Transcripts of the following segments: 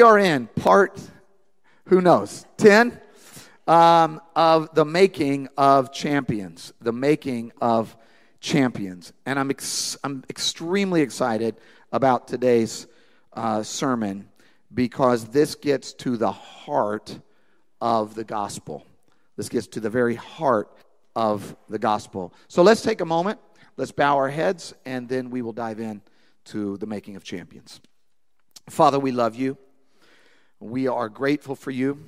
we are in part, who knows, 10 um, of the making of champions. The making of champions. And I'm, ex- I'm extremely excited about today's uh, sermon because this gets to the heart of the gospel. This gets to the very heart of the gospel. So let's take a moment, let's bow our heads, and then we will dive in to the making of champions. Father, we love you. We are grateful for you.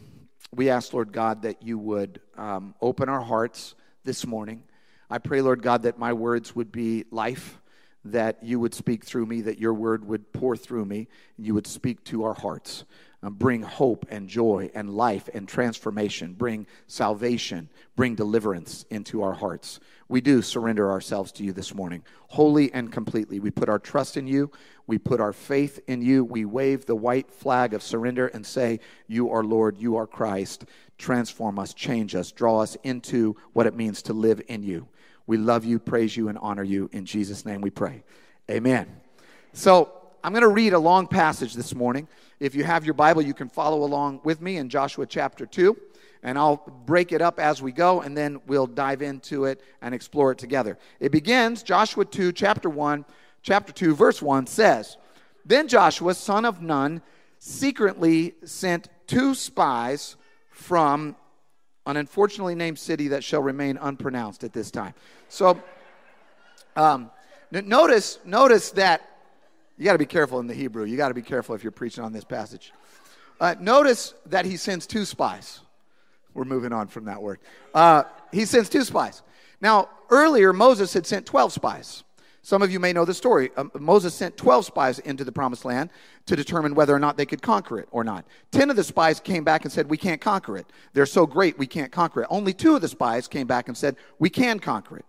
We ask, Lord God, that you would um, open our hearts this morning. I pray, Lord God, that my words would be life, that you would speak through me, that your word would pour through me, and you would speak to our hearts. Uh, bring hope and joy and life and transformation, bring salvation, bring deliverance into our hearts. We do surrender ourselves to you this morning, wholly and completely. We put our trust in you, we put our faith in you, we wave the white flag of surrender and say, You are Lord, you are Christ. Transform us, change us, draw us into what it means to live in you. We love you, praise you, and honor you. In Jesus' name we pray. Amen. So, I'm going to read a long passage this morning. If you have your Bible, you can follow along with me in Joshua chapter 2. And I'll break it up as we go, and then we'll dive into it and explore it together. It begins, Joshua 2, chapter 1, chapter 2, verse 1 says, Then Joshua, son of Nun, secretly sent two spies from an unfortunately named city that shall remain unpronounced at this time. So, um, notice, notice that you got to be careful in the Hebrew. You got to be careful if you're preaching on this passage. Uh, notice that he sends two spies. We're moving on from that word. Uh, he sends two spies. Now, earlier, Moses had sent 12 spies. Some of you may know the story. Um, Moses sent 12 spies into the promised land to determine whether or not they could conquer it or not. 10 of the spies came back and said, We can't conquer it. They're so great, we can't conquer it. Only two of the spies came back and said, We can conquer it.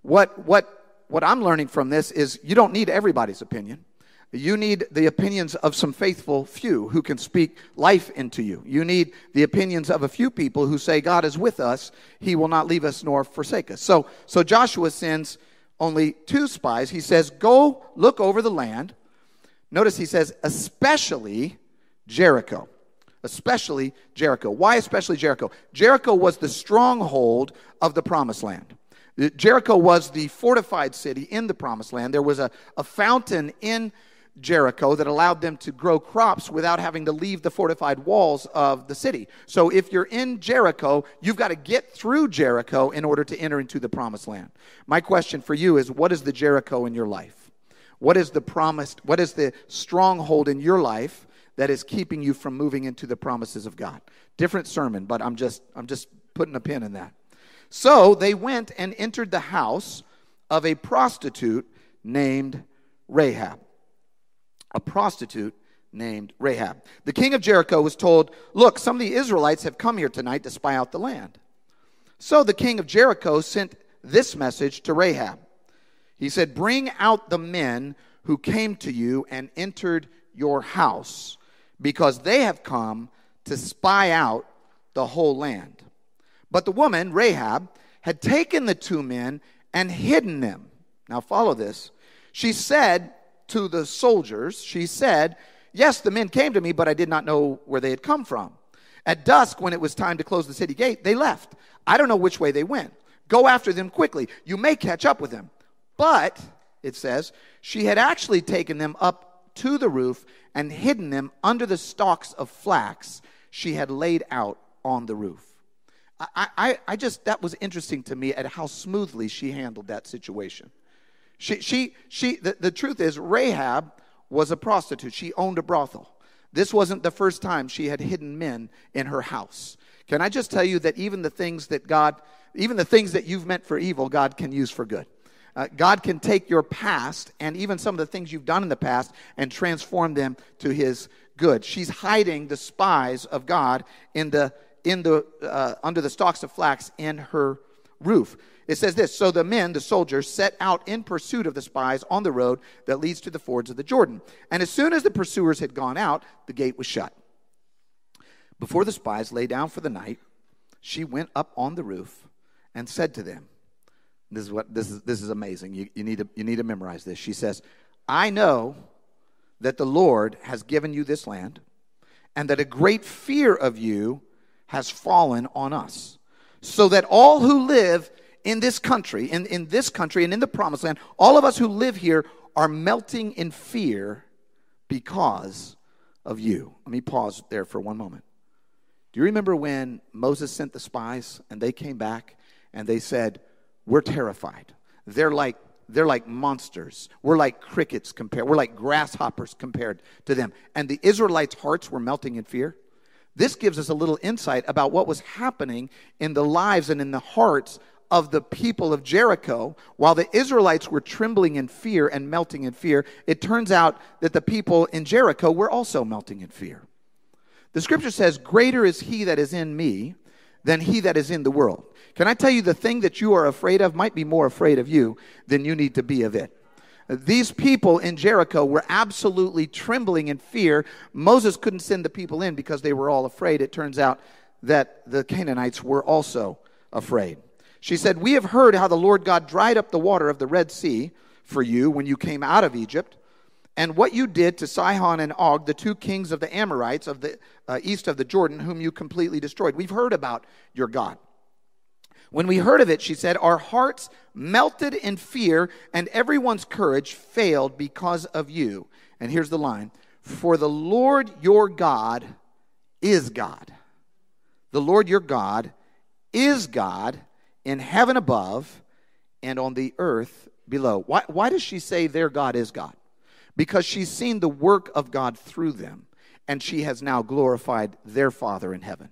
What, what, what I'm learning from this is you don't need everybody's opinion. You need the opinions of some faithful few who can speak life into you. You need the opinions of a few people who say, God is with us. He will not leave us nor forsake us. So, so Joshua sends only two spies. He says, Go look over the land. Notice he says, especially Jericho. Especially Jericho. Why especially Jericho? Jericho was the stronghold of the promised land. Jericho was the fortified city in the promised land. There was a, a fountain in Jericho that allowed them to grow crops without having to leave the fortified walls of the city. So if you're in Jericho, you've got to get through Jericho in order to enter into the promised land. My question for you is what is the Jericho in your life? What is the promised, what is the stronghold in your life that is keeping you from moving into the promises of God? Different sermon, but I'm just I'm just putting a pin in that. So they went and entered the house of a prostitute named Rahab a prostitute named Rahab. The king of Jericho was told, Look, some of the Israelites have come here tonight to spy out the land. So the king of Jericho sent this message to Rahab. He said, Bring out the men who came to you and entered your house, because they have come to spy out the whole land. But the woman, Rahab, had taken the two men and hidden them. Now, follow this. She said, to the soldiers, she said, Yes, the men came to me, but I did not know where they had come from. At dusk, when it was time to close the city gate, they left. I don't know which way they went. Go after them quickly. You may catch up with them. But, it says, she had actually taken them up to the roof and hidden them under the stalks of flax she had laid out on the roof. I, I, I just, that was interesting to me at how smoothly she handled that situation. She, she, she, the, the truth is, Rahab was a prostitute. She owned a brothel. This wasn't the first time she had hidden men in her house. Can I just tell you that even the things that God, even the things that you've meant for evil, God can use for good. Uh, God can take your past and even some of the things you've done in the past and transform them to His good. She's hiding the spies of God in the in the uh, under the stalks of flax in her roof. It says this So the men, the soldiers, set out in pursuit of the spies on the road that leads to the fords of the Jordan. And as soon as the pursuers had gone out, the gate was shut. Before the spies lay down for the night, she went up on the roof and said to them, This is what this is this is amazing. You, you, need to, you need to memorize this. She says, I know that the Lord has given you this land, and that a great fear of you has fallen on us. So that all who live in this country, in, in this country and in the promised land, all of us who live here are melting in fear because of you. Let me pause there for one moment. Do you remember when Moses sent the spies and they came back and they said, We're terrified. They're like they're like monsters. We're like crickets compared. We're like grasshoppers compared to them. And the Israelites' hearts were melting in fear. This gives us a little insight about what was happening in the lives and in the hearts of the people of Jericho. While the Israelites were trembling in fear and melting in fear, it turns out that the people in Jericho were also melting in fear. The scripture says, Greater is he that is in me than he that is in the world. Can I tell you the thing that you are afraid of might be more afraid of you than you need to be of it? These people in Jericho were absolutely trembling in fear. Moses couldn't send the people in because they were all afraid. It turns out that the Canaanites were also afraid. She said, We have heard how the Lord God dried up the water of the Red Sea for you when you came out of Egypt, and what you did to Sihon and Og, the two kings of the Amorites of the uh, east of the Jordan, whom you completely destroyed. We've heard about your God. When we heard of it, she said, our hearts melted in fear, and everyone's courage failed because of you. And here's the line For the Lord your God is God. The Lord your God is God in heaven above and on the earth below. Why, why does she say their God is God? Because she's seen the work of God through them, and she has now glorified their Father in heaven.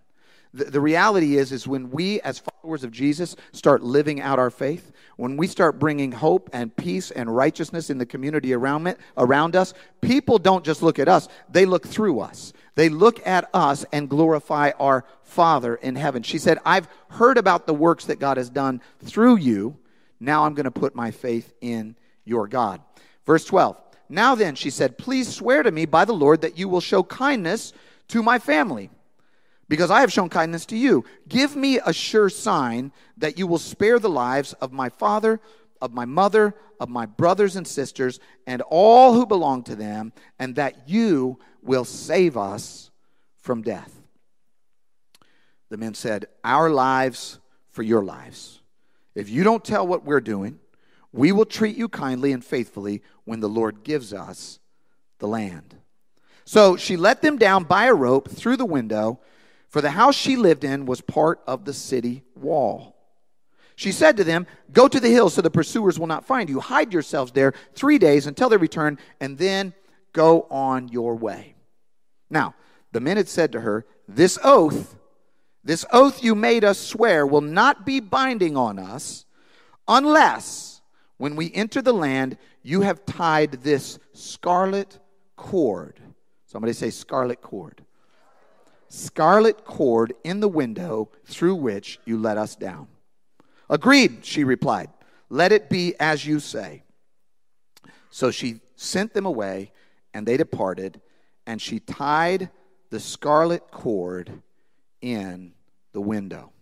The, the reality is, is when we as followers of Jesus start living out our faith, when we start bringing hope and peace and righteousness in the community around, it, around us, people don't just look at us, they look through us. They look at us and glorify our Father in heaven. She said, I've heard about the works that God has done through you. Now I'm going to put my faith in your God. Verse 12. Now then, she said, please swear to me by the Lord that you will show kindness to my family because I have shown kindness to you. Give me a sure sign that you will spare the lives of my father, of my mother, of my brothers and sisters, and all who belong to them, and that you will save us from death. The men said, Our lives for your lives. If you don't tell what we're doing, we will treat you kindly and faithfully when the Lord gives us the land. So she let them down by a rope through the window for the house she lived in was part of the city wall. She said to them, Go to the hills so the pursuers will not find you. Hide yourselves there three days until they return, and then go on your way. Now, the men had said to her, This oath, this oath you made us swear, will not be binding on us unless, when we enter the land, you have tied this scarlet cord. Somebody say scarlet cord scarlet cord in the window through which you let us down. Agreed, she replied. Let it be as you say. So she sent them away, and they departed, and she tied the scarlet cord in the window.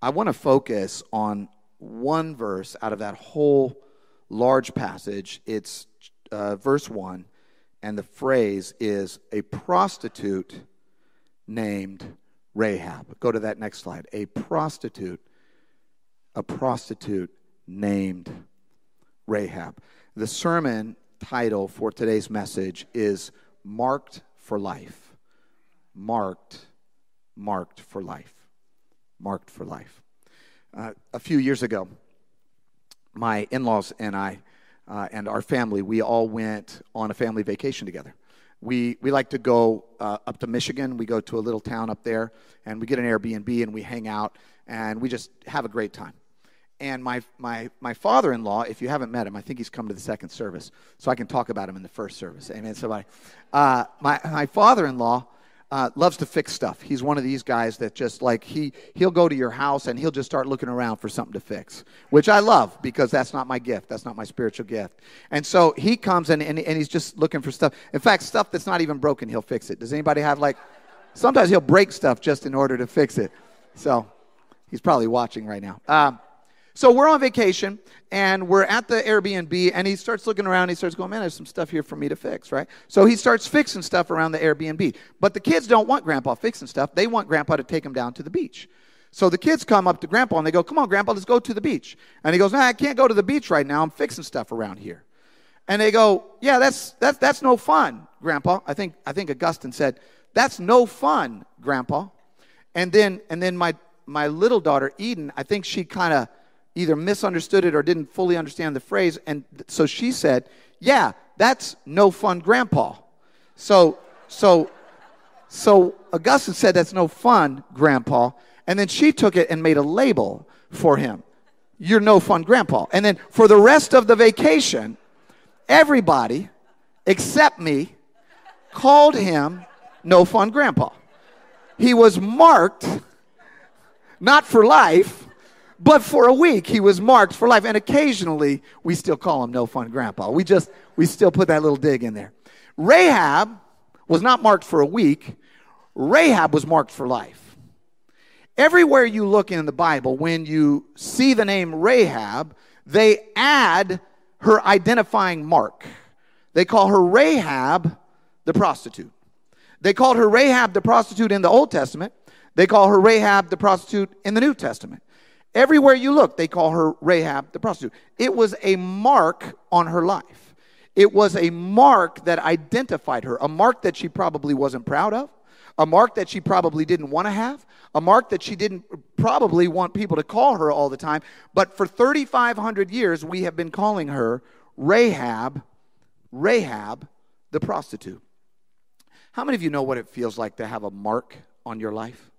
I want to focus on one verse out of that whole large passage. It's uh, verse 1, and the phrase is a prostitute named Rahab. Go to that next slide. A prostitute, a prostitute named Rahab. The sermon title for today's message is Marked for Life. Marked, marked for life. Marked for life. Uh, a few years ago, my in laws and I uh, and our family, we all went on a family vacation together we, we like to go uh, up to Michigan. We go to a little town up there, and we get an Airbnb and we hang out, and we just have a great time. And my, my, my father in law, if you haven't met him, I think he's come to the second service, so I can talk about him in the first service. Amen. Somebody. Uh, my, my father in law uh, loves to fix stuff. He's one of these guys that just like he he'll go to your house and he'll just start looking around for something to fix, which I love because that's not my gift. That's not my spiritual gift. And so he comes and, and, and he's just looking for stuff. In fact, stuff that's not even broken, he'll fix it. Does anybody have like? Sometimes he'll break stuff just in order to fix it. So he's probably watching right now. Um, So we're on vacation and we're at the Airbnb and he starts looking around. He starts going, man, there's some stuff here for me to fix, right? So he starts fixing stuff around the Airbnb. But the kids don't want grandpa fixing stuff. They want grandpa to take them down to the beach. So the kids come up to grandpa and they go, come on, grandpa, let's go to the beach. And he goes, nah, I can't go to the beach right now. I'm fixing stuff around here. And they go, yeah, that's, that's, that's no fun, grandpa. I think, I think Augustine said, that's no fun, grandpa. And then, and then my, my little daughter, Eden, I think she kind of either misunderstood it or didn't fully understand the phrase. And so she said, Yeah, that's no fun, grandpa. So, so, so Augustine said, That's no fun, grandpa. And then she took it and made a label for him. You're no fun, grandpa. And then for the rest of the vacation, everybody except me called him no fun, grandpa. He was marked not for life, but for a week, he was marked for life. And occasionally, we still call him no fun grandpa. We just, we still put that little dig in there. Rahab was not marked for a week, Rahab was marked for life. Everywhere you look in the Bible, when you see the name Rahab, they add her identifying mark. They call her Rahab the prostitute. They called her Rahab the prostitute in the Old Testament. They call her Rahab the prostitute in the New Testament. Everywhere you look, they call her Rahab the prostitute. It was a mark on her life. It was a mark that identified her, a mark that she probably wasn't proud of, a mark that she probably didn't want to have, a mark that she didn't probably want people to call her all the time. But for 3,500 years, we have been calling her Rahab, Rahab the prostitute. How many of you know what it feels like to have a mark on your life?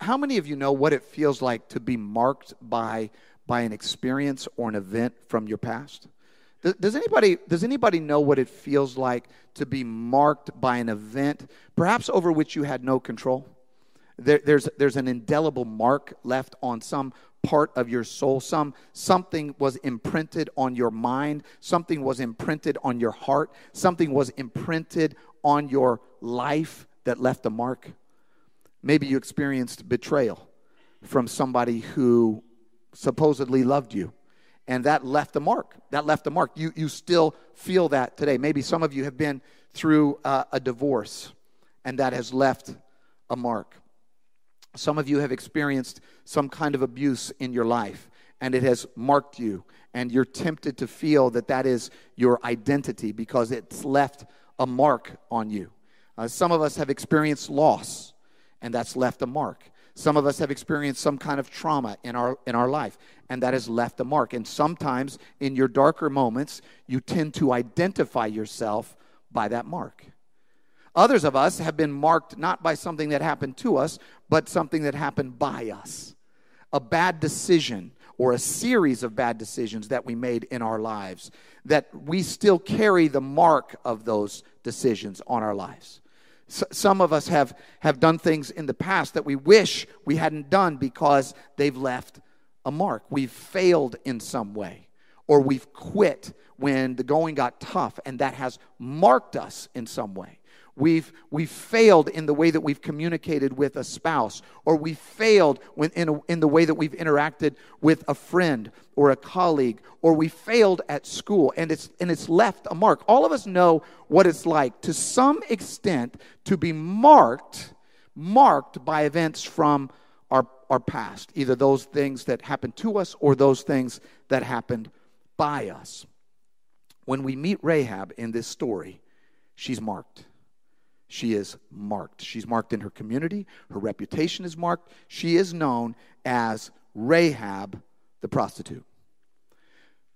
How many of you know what it feels like to be marked by, by an experience or an event from your past? Does, anybody, does anybody know what it feels like to be marked by an event, perhaps over which you had no control? There, there's, there's an indelible mark left on some part of your soul. Some, something was imprinted on your mind, something was imprinted on your heart, something was imprinted on your life that left a mark. Maybe you experienced betrayal from somebody who supposedly loved you. And that left a mark. That left a mark. You, you still feel that today. Maybe some of you have been through uh, a divorce, and that has left a mark. Some of you have experienced some kind of abuse in your life, and it has marked you. And you're tempted to feel that that is your identity because it's left a mark on you. Uh, some of us have experienced loss and that's left a mark. Some of us have experienced some kind of trauma in our, in our life, and that has left a mark. And sometimes in your darker moments, you tend to identify yourself by that mark. Others of us have been marked not by something that happened to us, but something that happened by us. A bad decision or a series of bad decisions that we made in our lives, that we still carry the mark of those decisions on our lives some of us have, have done things in the past that we wish we hadn't done because they've left a mark. We've failed in some way, or we've quit when the going got tough, and that has marked us in some way. We've, we've failed in the way that we've communicated with a spouse, or we failed when, in, a, in the way that we've interacted with a friend or a colleague, or we failed at school, and it's, and it's left a mark. All of us know what it's like to some extent to be marked, marked by events from our, our past, either those things that happened to us or those things that happened by us. When we meet Rahab in this story, she's marked. She is marked. She's marked in her community. Her reputation is marked. She is known as Rahab the prostitute.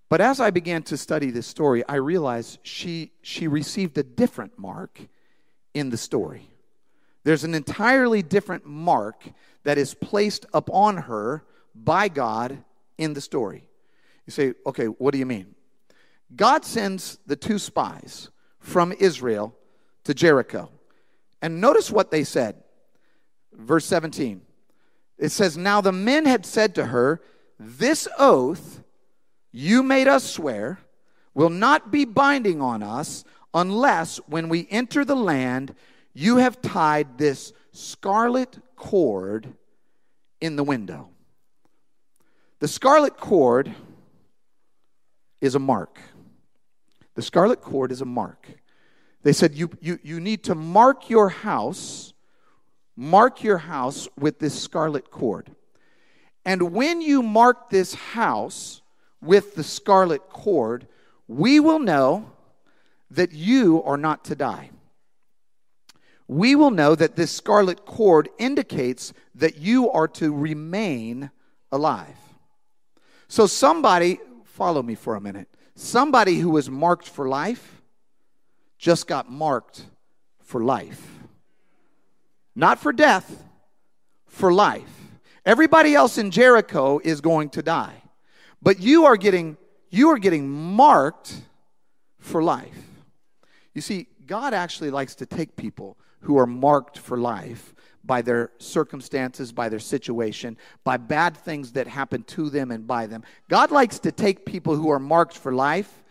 But as I began to study this story, I realized she, she received a different mark in the story. There's an entirely different mark that is placed upon her by God in the story. You say, okay, what do you mean? God sends the two spies from Israel to Jericho. And notice what they said. Verse 17. It says, Now the men had said to her, This oath you made us swear will not be binding on us unless when we enter the land you have tied this scarlet cord in the window. The scarlet cord is a mark. The scarlet cord is a mark. They said, you, you, you need to mark your house, mark your house with this scarlet cord. And when you mark this house with the scarlet cord, we will know that you are not to die. We will know that this scarlet cord indicates that you are to remain alive. So, somebody, follow me for a minute. Somebody who was marked for life just got marked for life. Not for death, for life. Everybody else in Jericho is going to die. But you are getting you are getting marked for life. You see, God actually likes to take people who are marked for life by their circumstances, by their situation, by bad things that happen to them and by them. God likes to take people who are marked for life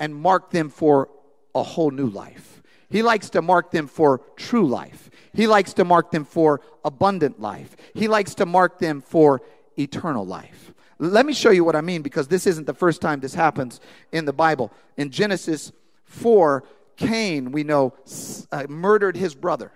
and mark them for a whole new life. He likes to mark them for true life. He likes to mark them for abundant life. He likes to mark them for eternal life. Let me show you what I mean because this isn't the first time this happens in the Bible. In Genesis 4, Cain, we know, uh, murdered his brother.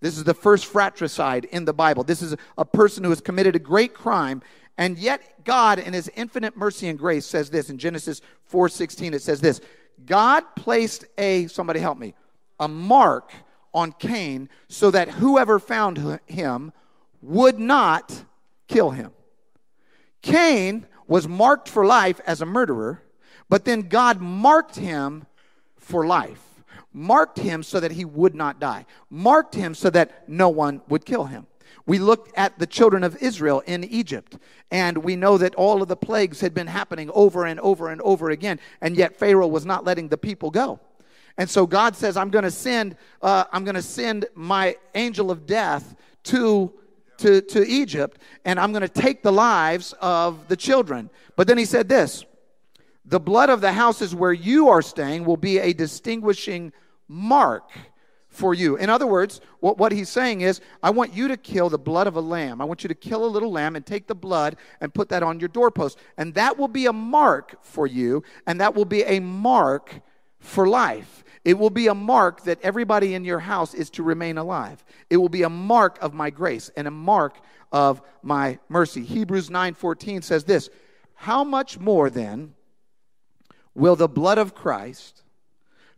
This is the first fratricide in the Bible. This is a person who has committed a great crime, and yet God, in his infinite mercy and grace, says this in Genesis 4:16. It says this: God placed a somebody help me, a mark on Cain so that whoever found him would not kill him. Cain was marked for life as a murderer, but then God marked him for life marked him so that he would not die, marked him so that no one would kill him. We look at the children of Israel in Egypt, and we know that all of the plagues had been happening over and over and over again, and yet Pharaoh was not letting the people go. And so God says, "I'm going to send, uh, I'm going to send my angel of death to." To, to Egypt, and I'm going to take the lives of the children. But then he said this the blood of the houses where you are staying will be a distinguishing mark for you. In other words, what, what he's saying is, I want you to kill the blood of a lamb. I want you to kill a little lamb and take the blood and put that on your doorpost. And that will be a mark for you, and that will be a mark for life. It will be a mark that everybody in your house is to remain alive. It will be a mark of my grace and a mark of my mercy. Hebrews 9:14 says this, "How much more then will the blood of Christ,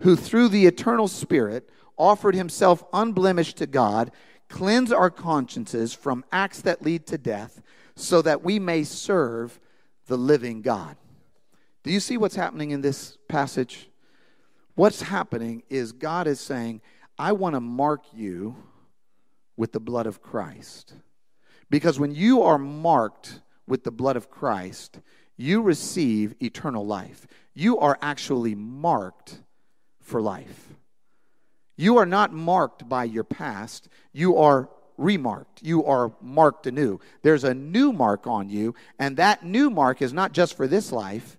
who through the eternal Spirit offered himself unblemished to God, cleanse our consciences from acts that lead to death, so that we may serve the living God. Do you see what's happening in this passage? What's happening is God is saying, I want to mark you with the blood of Christ. Because when you are marked with the blood of Christ, you receive eternal life. You are actually marked for life. You are not marked by your past, you are remarked. You are marked anew. There's a new mark on you, and that new mark is not just for this life,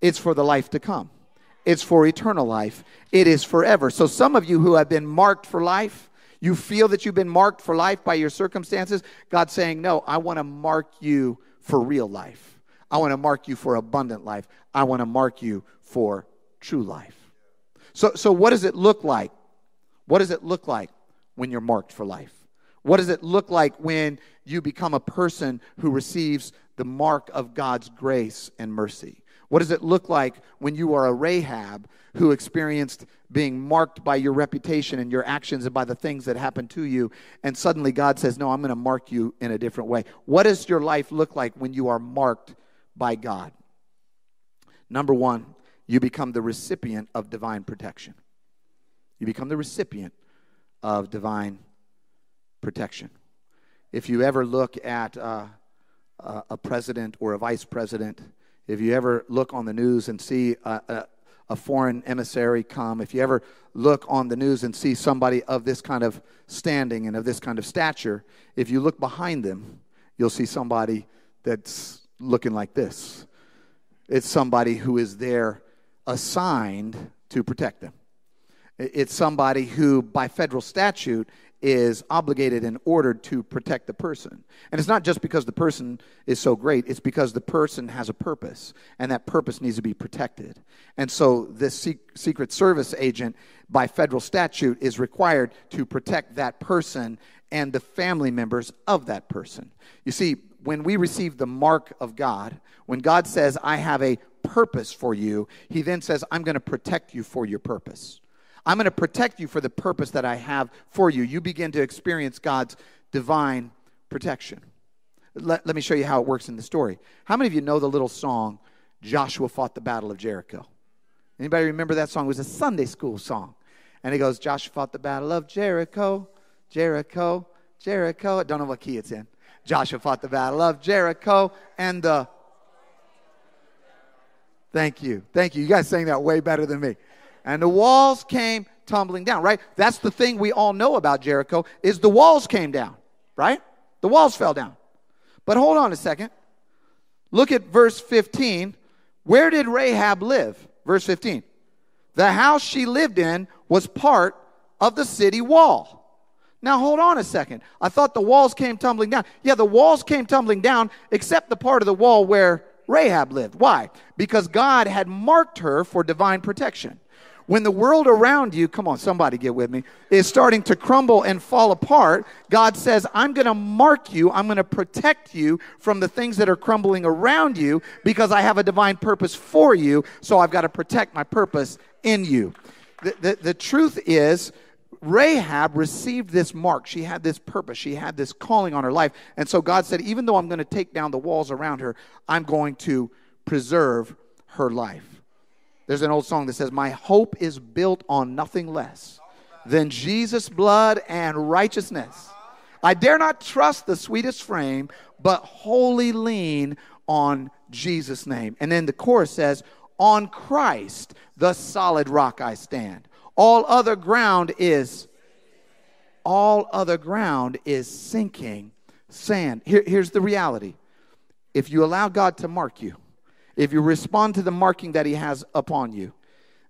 it's for the life to come. It's for eternal life. It is forever. So, some of you who have been marked for life, you feel that you've been marked for life by your circumstances. God's saying, No, I want to mark you for real life. I want to mark you for abundant life. I want to mark you for true life. So, so what does it look like? What does it look like when you're marked for life? What does it look like when you become a person who receives the mark of God's grace and mercy? What does it look like when you are a Rahab who experienced being marked by your reputation and your actions and by the things that happened to you, and suddenly God says, No, I'm going to mark you in a different way? What does your life look like when you are marked by God? Number one, you become the recipient of divine protection. You become the recipient of divine protection. If you ever look at uh, a president or a vice president, if you ever look on the news and see a, a, a, foreign emissary come, if you ever look on the news and see somebody of this kind of standing and of this kind of stature, if you look behind them, you'll see somebody that's looking like this. It's somebody who is there assigned to protect them. It's somebody who, by federal statute, is obligated and ordered to protect the person. And it's not just because the person is so great, it's because the person has a purpose, and that purpose needs to be protected. And so, this Secret Service agent, by federal statute, is required to protect that person and the family members of that person. You see, when we receive the mark of God, when God says, I have a purpose for you, He then says, I'm going to protect you for your purpose. I'm going to protect you for the purpose that I have for you. You begin to experience God's divine protection. Let, let me show you how it works in the story. How many of you know the little song, Joshua Fought the Battle of Jericho? Anybody remember that song? It was a Sunday school song. And it goes, Joshua fought the battle of Jericho, Jericho, Jericho. I don't know what key it's in. Joshua fought the battle of Jericho and the. Thank you. Thank you. You guys sang that way better than me and the walls came tumbling down, right? That's the thing we all know about Jericho is the walls came down, right? The walls fell down. But hold on a second. Look at verse 15. Where did Rahab live? Verse 15. The house she lived in was part of the city wall. Now, hold on a second. I thought the walls came tumbling down. Yeah, the walls came tumbling down, except the part of the wall where Rahab lived. Why? Because God had marked her for divine protection. When the world around you, come on, somebody get with me, is starting to crumble and fall apart, God says, I'm going to mark you, I'm going to protect you from the things that are crumbling around you because I have a divine purpose for you, so I've got to protect my purpose in you. The, the, the truth is, Rahab received this mark. She had this purpose. She had this calling on her life. And so God said, even though I'm going to take down the walls around her, I'm going to preserve her life. There's an old song that says, My hope is built on nothing less than Jesus' blood and righteousness. I dare not trust the sweetest frame, but wholly lean on Jesus' name. And then the chorus says, On Christ, the solid rock I stand. All other ground is all other ground is sinking sand. Here, here's the reality. If you allow God to mark you, if you respond to the marking that He has upon you,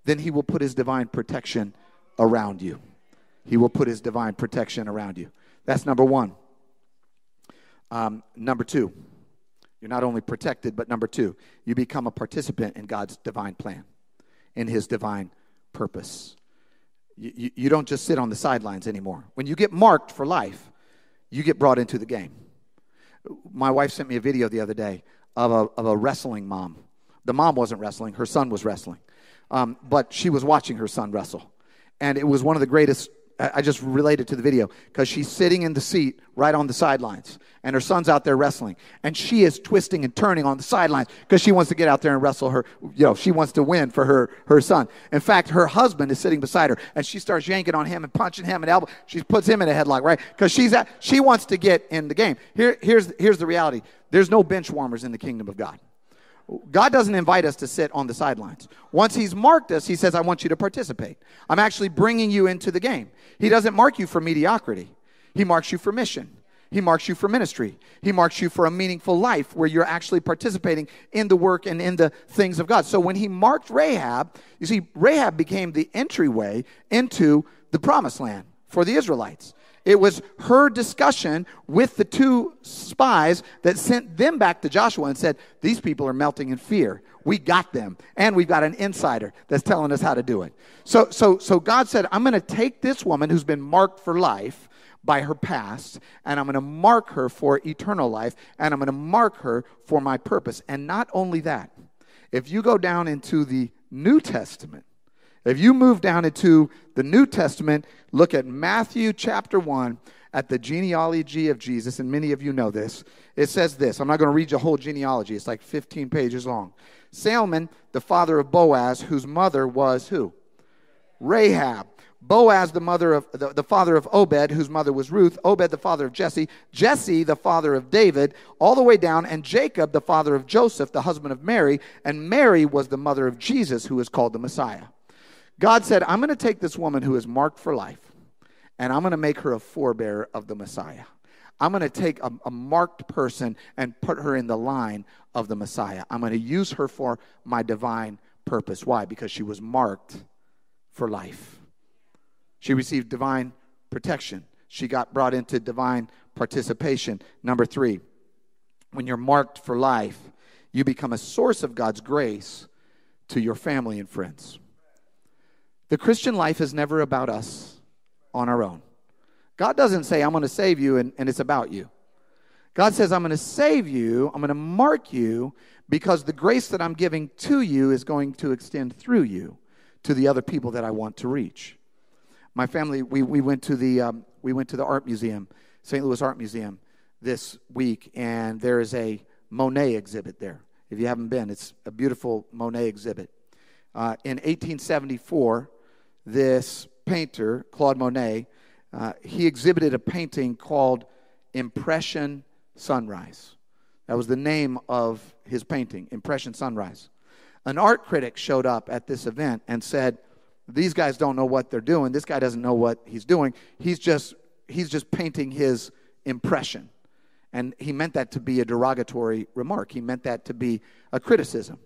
then He will put His divine protection around you. He will put His divine protection around you. That's number one. Um, number two, you're not only protected, but number two, you become a participant in God's divine plan, in His divine purpose. You, you, you don't just sit on the sidelines anymore. When you get marked for life, you get brought into the game. My wife sent me a video the other day of a, of a wrestling mom. The mom wasn't wrestling, her son was wrestling. Um, but she was watching her son wrestle. And it was one of the greatest. I just related to the video because she's sitting in the seat right on the sidelines, and her son's out there wrestling, and she is twisting and turning on the sidelines because she wants to get out there and wrestle her. You know, she wants to win for her her son. In fact, her husband is sitting beside her, and she starts yanking on him and punching him and elbow. She puts him in a headlock, right? Because she's at, she wants to get in the game. Here, here's here's the reality. There's no bench warmers in the kingdom of God. God doesn't invite us to sit on the sidelines. Once He's marked us, He says, I want you to participate. I'm actually bringing you into the game. He doesn't mark you for mediocrity, He marks you for mission. He marks you for ministry. He marks you for a meaningful life where you're actually participating in the work and in the things of God. So when he marked Rahab, you see, Rahab became the entryway into the promised land for the Israelites. It was her discussion with the two spies that sent them back to Joshua and said, These people are melting in fear. We got them. And we've got an insider that's telling us how to do it. So, so, so God said, I'm going to take this woman who's been marked for life by her past, and I'm going to mark her for eternal life, and I'm going to mark her for my purpose. And not only that, if you go down into the New Testament, if you move down into the New Testament, look at Matthew chapter 1 at the genealogy of Jesus, and many of you know this. It says this. I'm not going to read you a whole genealogy, it's like 15 pages long. Salmon, the father of Boaz, whose mother was who? Rahab. Boaz, the mother of the, the, father of Obed, whose mother was Ruth, Obed, the father of Jesse, Jesse, the father of David, all the way down, and Jacob, the father of Joseph, the husband of Mary, and Mary was the mother of Jesus, who is called the Messiah. God said, I'm going to take this woman who is marked for life and I'm going to make her a forebearer of the Messiah. I'm going to take a, a, marked person and put her in the line of the Messiah. I'm going to use her for my divine purpose. Why? Because she was marked for life. She received divine protection. she got brought into divine participation. Number three, when you're marked for life, you become a source of God's grace to your family and friends. The Christian life is never about us on our own. God doesn't say, I'm going to save you, and, and it's about you. God says, I'm going to save you, I'm going to mark you, because the grace that I'm giving to you is going to extend through you to the other people that I want to reach. My family, we, we, went, to the, um, we went to the art museum, St. Louis Art Museum, this week, and there is a Monet exhibit there. If you haven't been, it's a beautiful Monet exhibit. Uh, in 1874, this painter, Claude Monet, uh, he exhibited a painting called Impression Sunrise. That was the name of his painting, Impression Sunrise. An art critic showed up at this event and said, These guys don't know what they're doing. This guy doesn't know what he's doing. He's just, he's just painting his impression. And he meant that to be a derogatory remark, he meant that to be a criticism.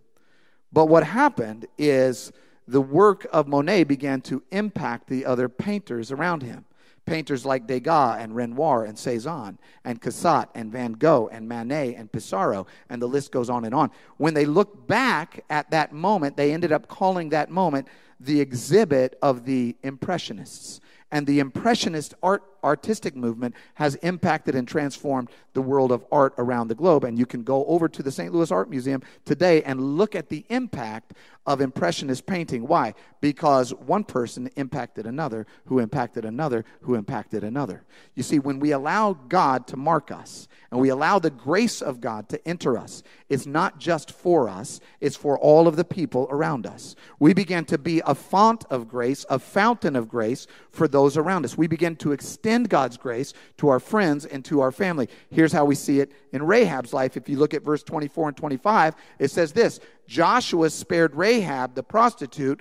But what happened is the work of Monet began to impact the other painters around him. Painters like Degas and Renoir and Cezanne and Cassatt and Van Gogh and Manet and Pissarro, and the list goes on and on. When they look back at that moment, they ended up calling that moment the exhibit of the Impressionists. And the Impressionist art artistic movement has impacted and transformed the world of art around the globe. And you can go over to the St. Louis Art Museum today and look at the impact of Impressionist painting. Why? Because one person impacted another, who impacted another, who impacted another. You see, when we allow God to mark us and we allow the grace of God to enter us, it's not just for us, it's for all of the people around us. We begin to be a font of grace, a fountain of grace for those around us. We begin to extend God's grace to our friends and to our family. Here's how we see it in Rahab's life. If you look at verse 24 and 25, it says this Joshua spared Rahab, the prostitute,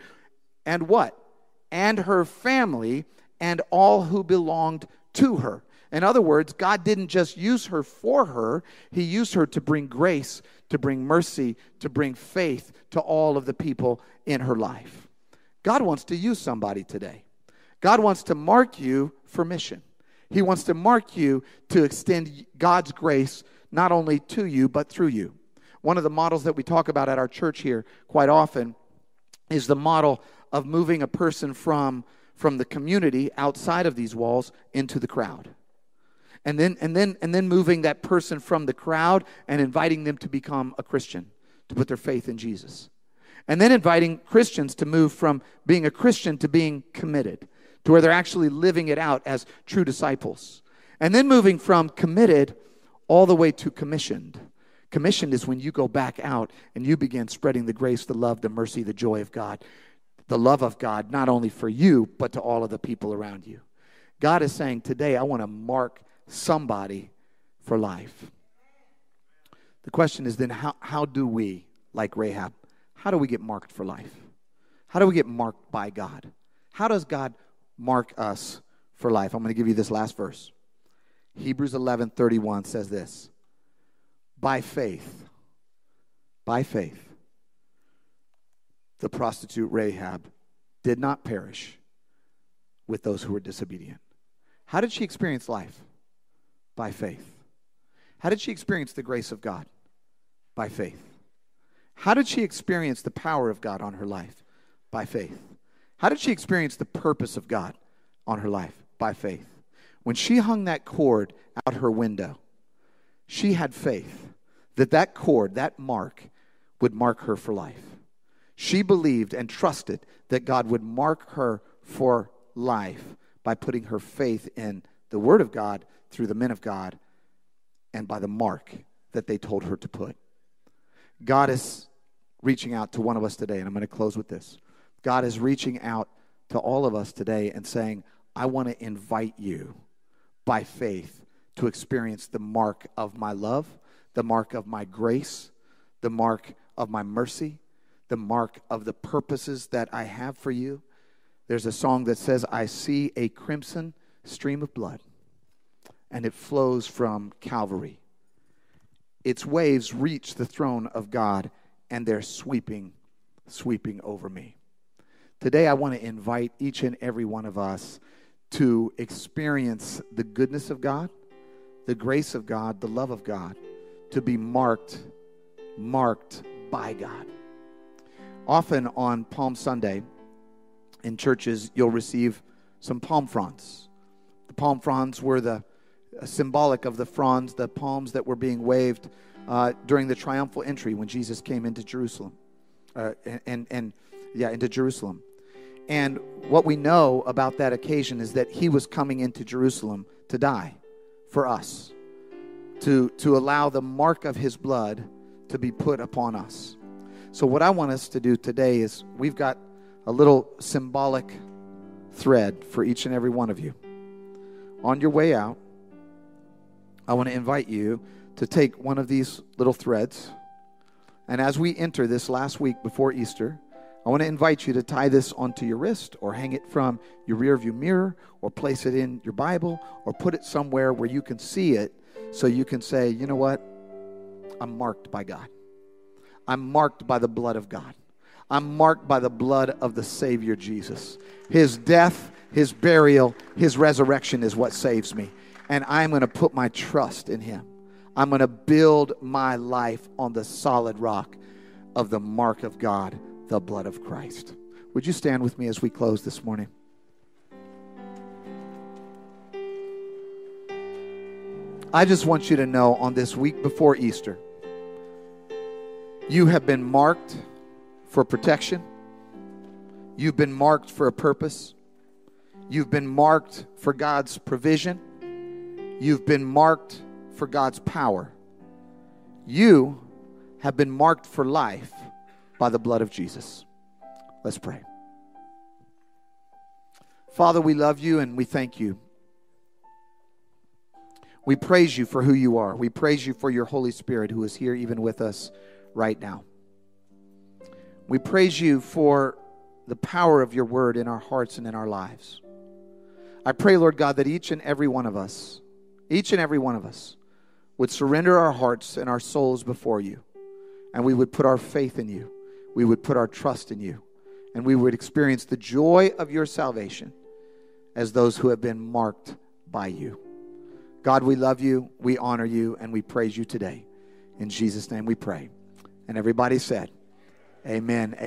and what? And her family and all who belonged to her. In other words, God didn't just use her for her, He used her to bring grace, to bring mercy, to bring faith to all of the people in her life. God wants to use somebody today. God wants to mark you for mission. He wants to mark you to extend God's grace not only to you, but through you. One of the models that we talk about at our church here quite often is the model of moving a person from, from the community outside of these walls into the crowd. And then, and, then, and then moving that person from the crowd and inviting them to become a Christian, to put their faith in Jesus. And then inviting Christians to move from being a Christian to being committed, to where they're actually living it out as true disciples. And then moving from committed all the way to commissioned. Commissioned is when you go back out and you begin spreading the grace, the love, the mercy, the joy of God, the love of God, not only for you, but to all of the people around you. God is saying, Today, I want to mark somebody for life. The question is then, how, how do we, like Rahab, how do we get marked for life? How do we get marked by God? How does God mark us for life? I'm going to give you this last verse. Hebrews 11 31 says this By faith, by faith, the prostitute Rahab did not perish with those who were disobedient. How did she experience life? By faith. How did she experience the grace of God? By faith. How did she experience the power of God on her life? By faith. How did she experience the purpose of God on her life? By faith. When she hung that cord out her window, she had faith that that cord, that mark, would mark her for life. She believed and trusted that God would mark her for life by putting her faith in the Word of God through the men of God and by the mark that they told her to put. God is reaching out to one of us today, and I'm going to close with this. God is reaching out to all of us today and saying, I want to invite you by faith to experience the mark of my love, the mark of my grace, the mark of my mercy, the mark of the purposes that I have for you. There's a song that says, I see a crimson stream of blood, and it flows from Calvary. Its waves reach the throne of God, and they're sweeping, sweeping over me. Today, I want to invite each and every one of us to experience the goodness of God, the grace of God, the love of God, to be marked, marked by God. Often on Palm Sunday in churches, you'll receive some palm fronds. The palm fronds were the uh, symbolic of the fronds, the palms that were being waved uh, during the triumphal entry when Jesus came into Jerusalem, uh, and and yeah, into Jerusalem. And what we know about that occasion is that he was coming into Jerusalem to die for us, to, to allow the mark of his blood to be put upon us. So, what I want us to do today is we've got a little symbolic thread for each and every one of you. On your way out, I want to invite you to take one of these little threads. And as we enter this last week before Easter, I want to invite you to tie this onto your wrist or hang it from your rearview mirror or place it in your Bible or put it somewhere where you can see it so you can say, you know what? I'm marked by God. I'm marked by the blood of God. I'm marked by the blood of the Savior Jesus. His death, His burial, His resurrection is what saves me. And I'm going to put my trust in Him. I'm going to build my life on the solid rock of the mark of God the blood of Christ. Would you stand with me as we close this morning? I just want you to know on this week before Easter, you have been marked for protection. You've been marked for a purpose. You've been marked for God's provision. You've been marked for God's power. You have been marked for life by the blood of Jesus. Let's pray. Father, we love you and we thank you. We praise you for who you are. We praise you for your Holy Spirit who is here even with us right now. We praise you for the power of your word in our hearts and in our lives. I pray, Lord God, that each and every one of us, each and every one of us, would surrender our hearts and our souls before you, and we would put our faith in you we would put our trust in you and we would experience the joy of your salvation as those who have been marked by you. God, we love you, we honor you, and we praise you today. In Jesus' name we pray. And everybody said, Amen.